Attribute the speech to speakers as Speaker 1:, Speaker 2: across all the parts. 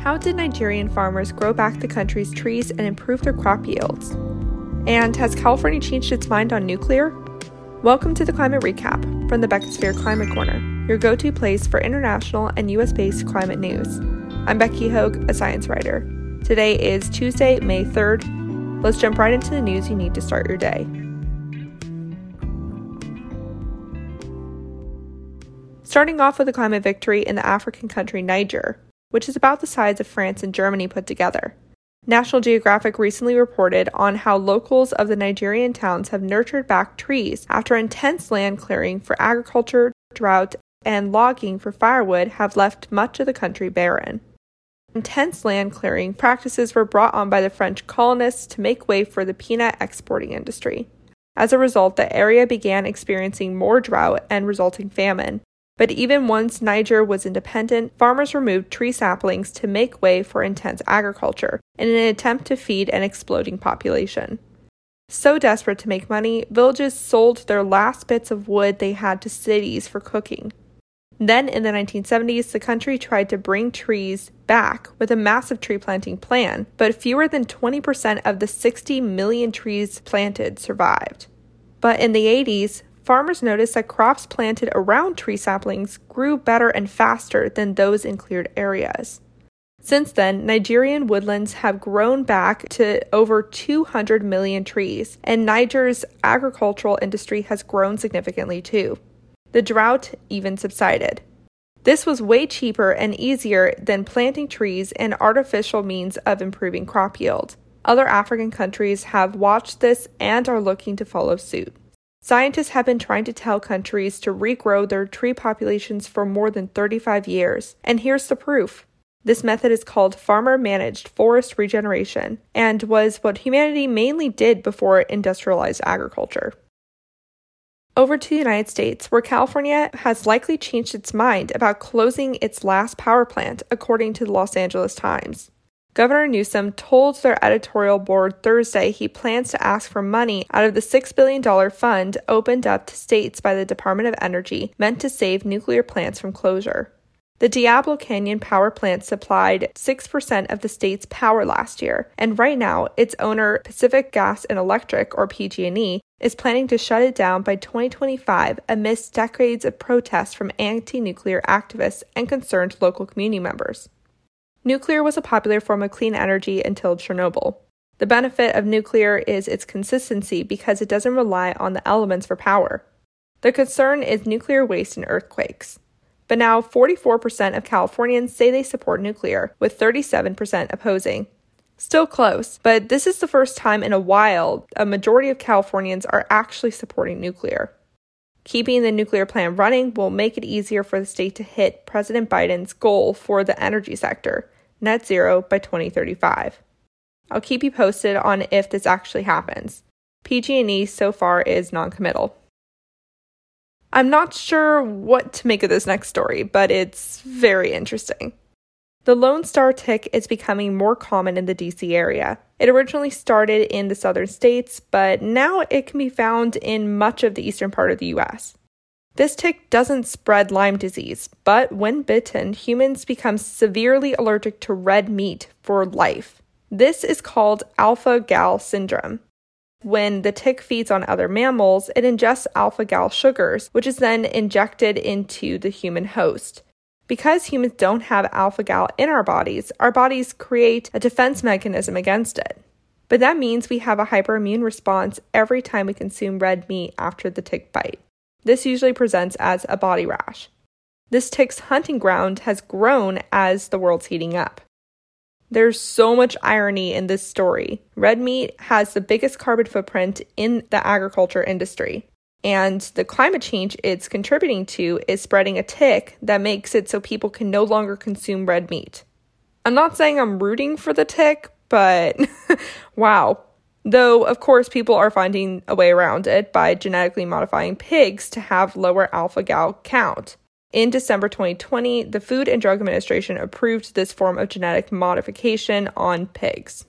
Speaker 1: How did Nigerian farmers grow back the country's trees and improve their crop yields? And has California changed its mind on nuclear? Welcome to the Climate Recap from the Beckosphere Climate Corner, your go to place for international and US based climate news. I'm Becky Hogue, a science writer. Today is Tuesday, May 3rd. Let's jump right into the news you need to start your day. Starting off with a climate victory in the African country Niger, which is about the size of France and Germany put together. National Geographic recently reported on how locals of the Nigerian towns have nurtured back trees after intense land clearing for agriculture, drought, and logging for firewood have left much of the country barren. Intense land clearing practices were brought on by the French colonists to make way for the peanut exporting industry. As a result, the area began experiencing more drought and resulting famine, but even once Niger was independent, farmers removed tree saplings to make way for intense agriculture in an attempt to feed an exploding population. So desperate to make money, villages sold their last bits of wood they had to cities for cooking. Then, in the 1970s, the country tried to bring trees back with a massive tree planting plan, but fewer than 20% of the 60 million trees planted survived. But in the 80s, farmers noticed that crops planted around tree saplings grew better and faster than those in cleared areas. Since then, Nigerian woodlands have grown back to over 200 million trees, and Niger's agricultural industry has grown significantly too. The drought even subsided. This was way cheaper and easier than planting trees and artificial means of improving crop yield. Other African countries have watched this and are looking to follow suit. Scientists have been trying to tell countries to regrow their tree populations for more than 35 years, and here's the proof. This method is called farmer managed forest regeneration and was what humanity mainly did before industrialized agriculture. Over to the United States, where California has likely changed its mind about closing its last power plant, according to the Los Angeles Times. Governor Newsom told their editorial board Thursday he plans to ask for money out of the $6 billion fund opened up to states by the Department of Energy meant to save nuclear plants from closure. The Diablo Canyon power plant supplied 6% of the state's power last year, and right now its owner Pacific Gas and Electric or PG&E is planning to shut it down by 2025 amidst decades of protests from anti-nuclear activists and concerned local community members. Nuclear was a popular form of clean energy until Chernobyl. The benefit of nuclear is its consistency because it doesn't rely on the elements for power. The concern is nuclear waste and earthquakes. But now 44% of Californians say they support nuclear, with 37% opposing. Still close, but this is the first time in a while a majority of Californians are actually supporting nuclear. Keeping the nuclear plant running will make it easier for the state to hit President Biden's goal for the energy sector, net zero by 2035. I'll keep you posted on if this actually happens. PG&E so far is non-committal. I'm not sure what to make of this next story, but it's very interesting. The Lone Star tick is becoming more common in the DC area. It originally started in the southern states, but now it can be found in much of the eastern part of the US. This tick doesn't spread Lyme disease, but when bitten, humans become severely allergic to red meat for life. This is called alpha gal syndrome. When the tick feeds on other mammals, it ingests alpha gal sugars, which is then injected into the human host. Because humans don't have alpha gal in our bodies, our bodies create a defense mechanism against it. But that means we have a hyperimmune response every time we consume red meat after the tick bite. This usually presents as a body rash. This tick's hunting ground has grown as the world's heating up. There's so much irony in this story. Red meat has the biggest carbon footprint in the agriculture industry. And the climate change it's contributing to is spreading a tick that makes it so people can no longer consume red meat. I'm not saying I'm rooting for the tick, but wow, Though, of course, people are finding a way around it by genetically modifying pigs to have lower alpha gal count. In December 2020, the Food and Drug Administration approved this form of genetic modification on pigs.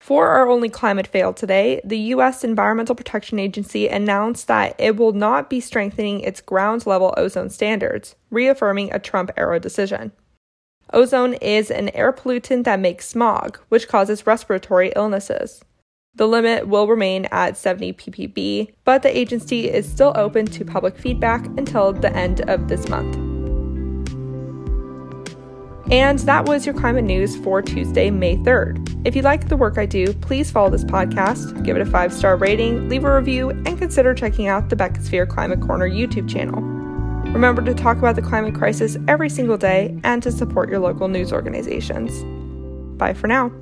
Speaker 1: For our only climate fail today, the U.S. Environmental Protection Agency announced that it will not be strengthening its ground level ozone standards, reaffirming a Trump era decision. Ozone is an air pollutant that makes smog, which causes respiratory illnesses. The limit will remain at 70 ppb, but the agency is still open to public feedback until the end of this month. And that was your climate news for Tuesday, May 3rd. If you like the work I do, please follow this podcast, give it a five star rating, leave a review, and consider checking out the Beckosphere Climate Corner YouTube channel. Remember to talk about the climate crisis every single day and to support your local news organizations. Bye for now.